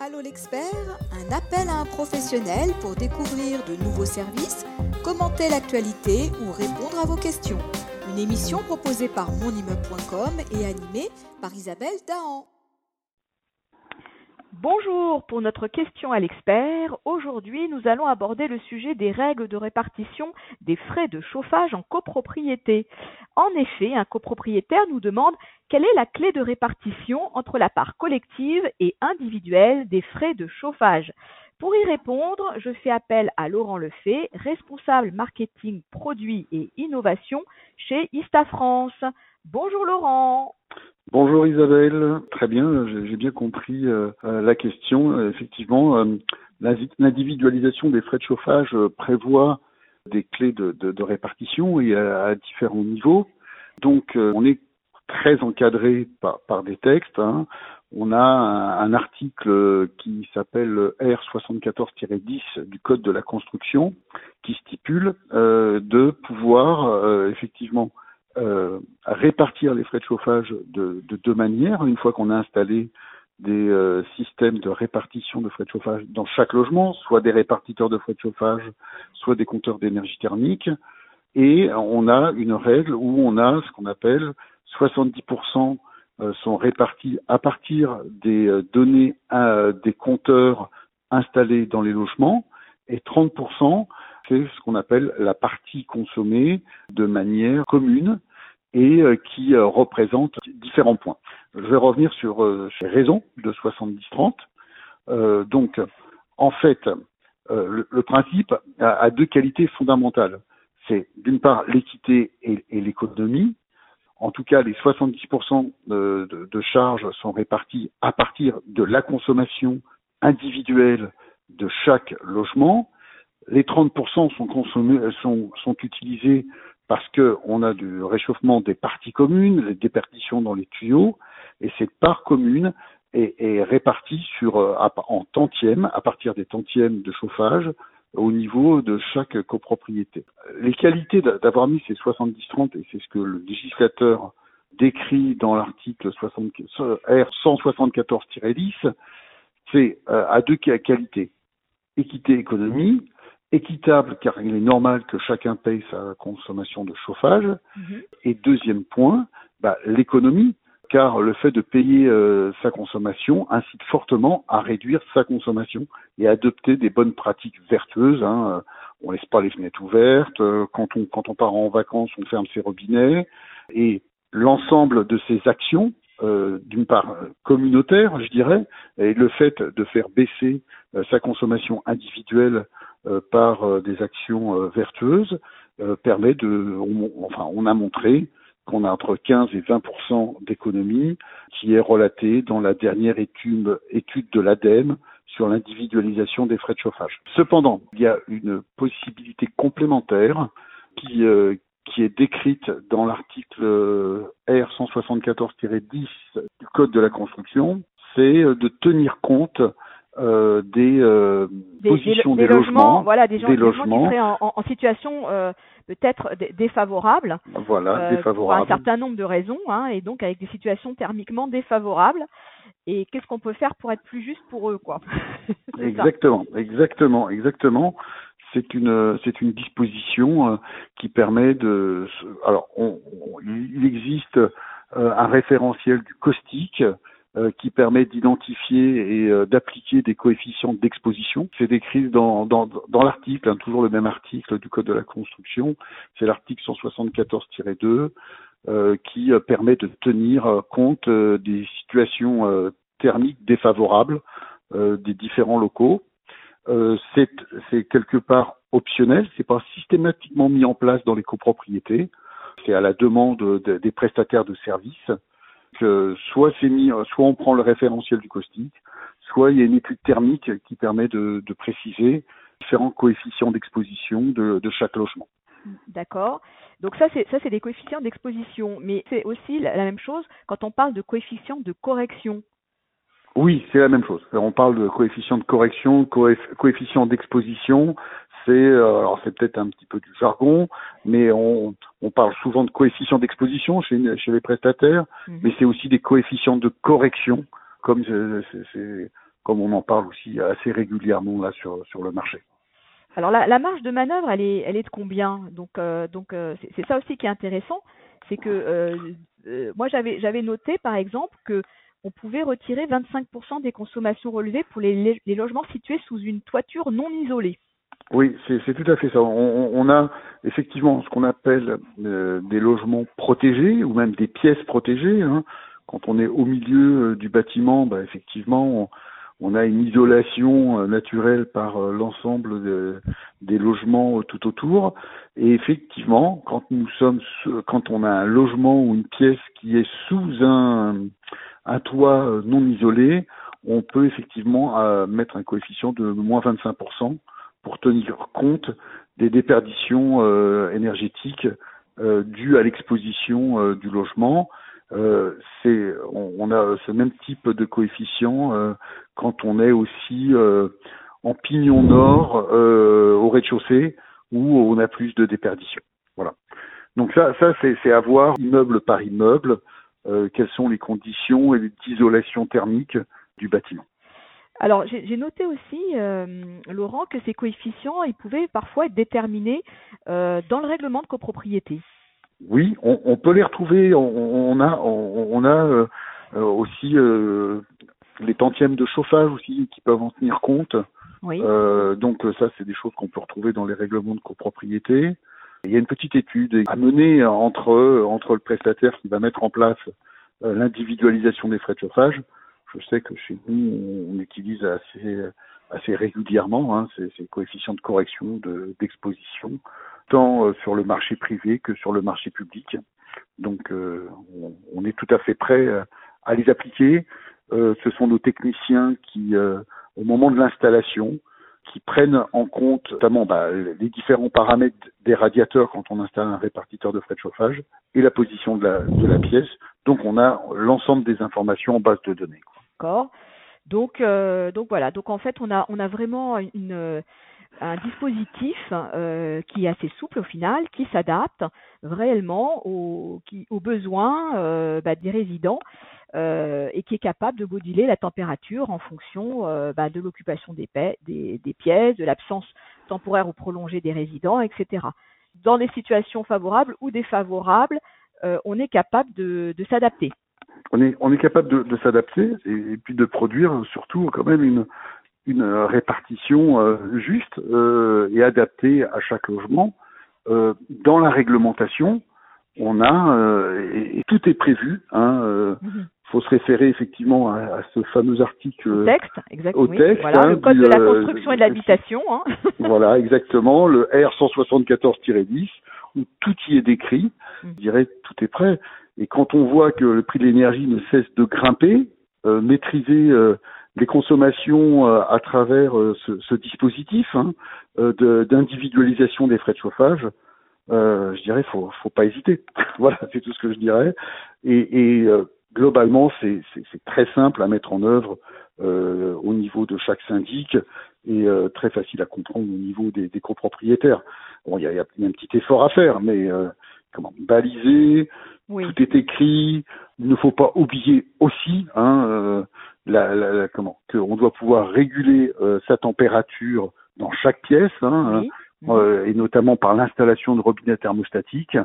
Allô l'expert, un appel à un professionnel pour découvrir de nouveaux services, commenter l'actualité ou répondre à vos questions. Une émission proposée par monimmeuble.com et animée par Isabelle Dahan. Bonjour, pour notre question à l'expert, aujourd'hui nous allons aborder le sujet des règles de répartition des frais de chauffage en copropriété. En effet, un copropriétaire nous demande quelle est la clé de répartition entre la part collective et individuelle des frais de chauffage. Pour y répondre, je fais appel à Laurent Lefay, responsable marketing, produits et innovation chez Ista France. Bonjour Laurent. Bonjour Isabelle, très bien, j'ai bien compris euh, euh, la question. Euh, effectivement, l'individualisation des frais de chauffage prévoit des clés de, répartition et à, différents niveaux. Donc on est très encadré par, des textes. Hein. On a un, article qui s'appelle R74-10 du Code de la construction qui stipule de pouvoir effectivement euh, répartir les frais de chauffage de, deux manières. Une fois qu'on a installé des euh, systèmes de répartition de frais de chauffage dans chaque logement, soit des répartiteurs de frais de chauffage, soit des compteurs d'énergie thermique. Et on a une règle où on a ce qu'on appelle 70% euh, sont répartis à partir des données des compteurs installés dans les logements et 30% c'est ce qu'on appelle la partie consommée de manière commune et euh, qui euh, représente différents points. Je vais revenir sur, euh, ces raisons de 70-30. donc, en fait, le, principe a, deux qualités fondamentales. C'est d'une part l'équité et, l'économie. En tout cas, les 70% de, de, charges sont réparties à partir de la consommation individuelle de chaque logement. Les 30% sont, consommés, sont, sont utilisés parce qu'on a du réchauffement des parties communes, des déperditions dans les tuyaux, et cette part commune est, répartie sur, euh, en tantièmes, à partir des tantièmes de chauffage, au niveau de chaque copropriété. Les qualités d'avoir mis ces 70-30, et c'est ce que le législateur décrit dans l'article R174-10, c'est euh, à deux qualités. Équité économie, équitable car il est normal que chacun paye sa consommation de chauffage. Mhm. Et deuxième point, bah, l'économie, car le fait de payer euh, sa consommation incite fortement à réduire sa consommation et à adopter des bonnes pratiques vertueuses. Hein. On laisse pas les fenêtres ouvertes. Euh, quand on quand on part en vacances, on ferme ses robinets. Et l'ensemble de ces actions, euh, d'une part communautaire, je dirais, et le fait de faire baisser sa consommation individuelle euh, par euh, des actions euh, vertueuses permet de, enfin, on a montré qu'on a entre 15 et 20% d'économie qui est relatée dans la dernière étude, de l'ADEME sur l'individualisation des frais de chauffage. Cependant, il y a une possibilité complémentaire qui, qui est décrite dans l'article R174-10 du Code de la construction, c'est de tenir compte euh, des, euh, positions des, logements, voilà, des, gens, logements, qui seraient en, situation euh, peut-être défavorable, voilà, défavorable, pour un certain nombre de raisons, hein, et donc avec des situations thermiquement défavorables. Et qu'est-ce qu'on peut faire pour être plus juste pour eux, quoi? Exactement, exactement, exactement. C'est une c'est une disposition qui permet de alors on, il existe un référentiel du caustique euh, qui permet d'identifier et euh, d'appliquer des coefficients d'exposition. C'est décrit dans, dans, dans l'article, hein, toujours le même article du Code de la construction, c'est l'article 174-2 euh, qui permet de tenir compte des situations thermiques défavorables des différents locaux. c'est, c'est quelque part optionnel, c'est pas systématiquement mis en place dans les copropriétés, c'est à la demande des prestataires de services soit c'est mis, soit on prend le référentiel du caustique, soit il y a une étude thermique qui permet de, préciser différents coefficients d'exposition de, chaque logement. D'accord. Donc ça c'est ça c'est des coefficients d'exposition, mais c'est aussi la, même chose quand on parle de coefficients de correction. Oui, c'est la même chose. On parle de coefficients de correction, coefficients d'exposition, c'est euh, alors c'est peut-être un petit peu du jargon, mais on, on parle souvent de coefficients d'exposition chez, chez les prestataires, mhm. mais c'est aussi des coefficients de correction, comme c'est comme on en parle aussi assez régulièrement là sur, sur le marché. Alors la, la marge de manœuvre, elle est, elle est de combien? Donc, euh, donc euh, c'est ça aussi qui est intéressant, c'est que euh, moi j'avais j'avais noté par exemple que on pouvait retirer 25% des consommations relevées pour les, les, logements situés sous une toiture non isolée. Oui, c'est tout à fait ça. On, on a effectivement ce qu'on appelle des logements protégés ou même des pièces protégées. Hein. Quand on est au milieu du bâtiment, bah, effectivement, on, a une isolation euh, naturelle par euh, l'ensemble des logements euh, tout autour. Et effectivement, quand nous sommes, quand on a un logement ou une pièce qui est sous un, un toit non isolé, on peut effectivement mettre un coefficient de moins 25% pour tenir compte des déperditions énergétiques dues à l'exposition du logement euh, c'est on, on, a ce même type de coefficient euh, quand on est aussi euh, en pignon nord euh, au rez-de-chaussée où on a plus de déperdition. Voilà. Donc ça, ça c'est à voir immeuble par immeuble quelles sont les conditions d'isolation thermique du bâtiment. Alors j'ai noté aussi, Laurent, que ces coefficients, ils pouvaient parfois être déterminés dans le règlement de copropriété. Oui, on, on, peut les retrouver. On, on a, on, a euh, euh, aussi euh, les tantièmes de chauffage aussi qui peuvent en tenir compte. Oui. donc ça, c'est des choses qu'on peut retrouver dans les règlements de copropriété. Il y a une petite étude à mener entre entre le prestataire qui va mettre en place l'individualisation des frais de chauffage. Je sais que chez nous, on utilise assez régulièrement hein, ces, coefficients de correction d'exposition tant euh, sur le marché privé que sur le marché public. Donc euh, on, est tout à fait prêt euh, à les appliquer. ce sont nos techniciens qui, au moment de l'installation, qui prennent en compte notamment bah, les différents paramètres des radiateurs quand on installe un répartiteur de frais de chauffage et la position de la pièce. Donc on a l'ensemble des informations en base de données. D'accord. Donc, voilà. Donc en fait, on a, vraiment un dispositif euh, qui est assez souple au final, qui s'adapte réellement aux, besoins euh, bah, des résidents euh, et qui est capable de moduler la température en fonction euh, bah, de l'occupation des, pièces, de l'absence temporaire ou prolongée des résidents, etc. Dans des situations favorables ou défavorables, euh, on est capable de s'adapter. On est, on est capable de, de s'adapter et, et, puis de produire surtout quand même une, une répartition euh, juste euh, et adaptée à chaque logement. Euh, dans la réglementation, on a et, tout est prévu. Hein, mhm. faut se référer effectivement à, ce fameux article au texte, exactement. Au texte, voilà, hein, le code de la construction et de l'habitation. Hein. voilà, exactement, le R 174-10 où tout y est décrit. Mhm. Je dirais tout est prêt. Et quand on voit que le prix de l'énergie ne cesse de grimper, euh, maîtriser les consommations euh, à travers euh, ce, ce, dispositif hein, euh, d'individualisation des frais de chauffage, euh, je dirais faut faut pas hésiter. voilà, c'est tout ce que je dirais. Et, et globalement, c'est très simple à mettre en œuvre euh, au niveau de chaque syndic et euh, très facile à comprendre au niveau des, des copropriétaires. Bon, il y a, y a, un petit effort à faire, mais comment baliser, oui. tout est écrit. Il ne faut pas oublier aussi hein, la, la, comment qu'on doit pouvoir réguler euh, sa température dans chaque pièce, hein, euh, et notamment par l'installation de robinets thermostatiques.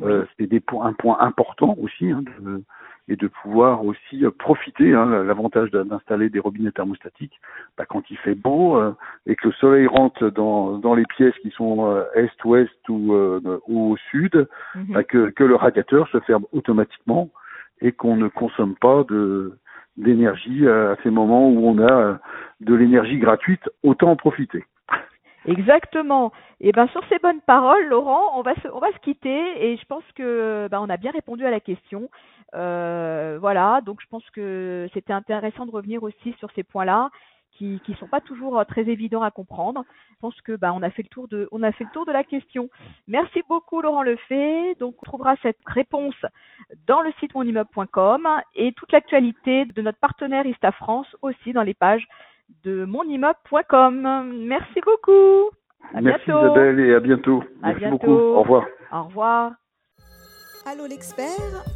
Euh, c'est des points, un point important aussi, hein, de, et de pouvoir aussi profiter. Hein, L'avantage d'installer des robinets thermostatiques, bah, quand il fait beau et que le soleil rentre dans, dans les pièces qui sont est-ouest ou, ou, au sud, mhm. bah, que, que le radiateur se ferme automatiquement et qu'on ne consomme pas de d'énergie à ces moments où on a euh, de l'énergie gratuite, autant en profiter. Exactement. Et ben sur ces bonnes paroles, Laurent, on va se, on va se quitter et je pense que ben, on a bien répondu à la question. Euh, voilà, donc je pense que c'était intéressant de revenir aussi sur ces points-là qui qui sont pas toujours euh, très évidents à comprendre. Je pense que bah, on a fait le tour de on a fait le tour de la question. Merci beaucoup Laurent Lefay. Donc on trouvera cette réponse dans le site monimmeuble.com et toute l'actualité de notre partenaire Ista France aussi dans les pages de monimmeuble.com. Merci beaucoup. À Merci Isabelle et à bientôt. Merci beaucoup. Au revoir. Au revoir. Allô l'expert,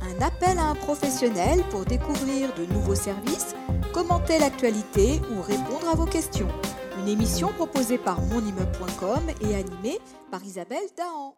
un appel à un professionnel pour découvrir de nouveaux services commenter l'actualité ou répondre à vos questions. Une émission proposée par monimmeuble.com et animée par Isabelle Dahan.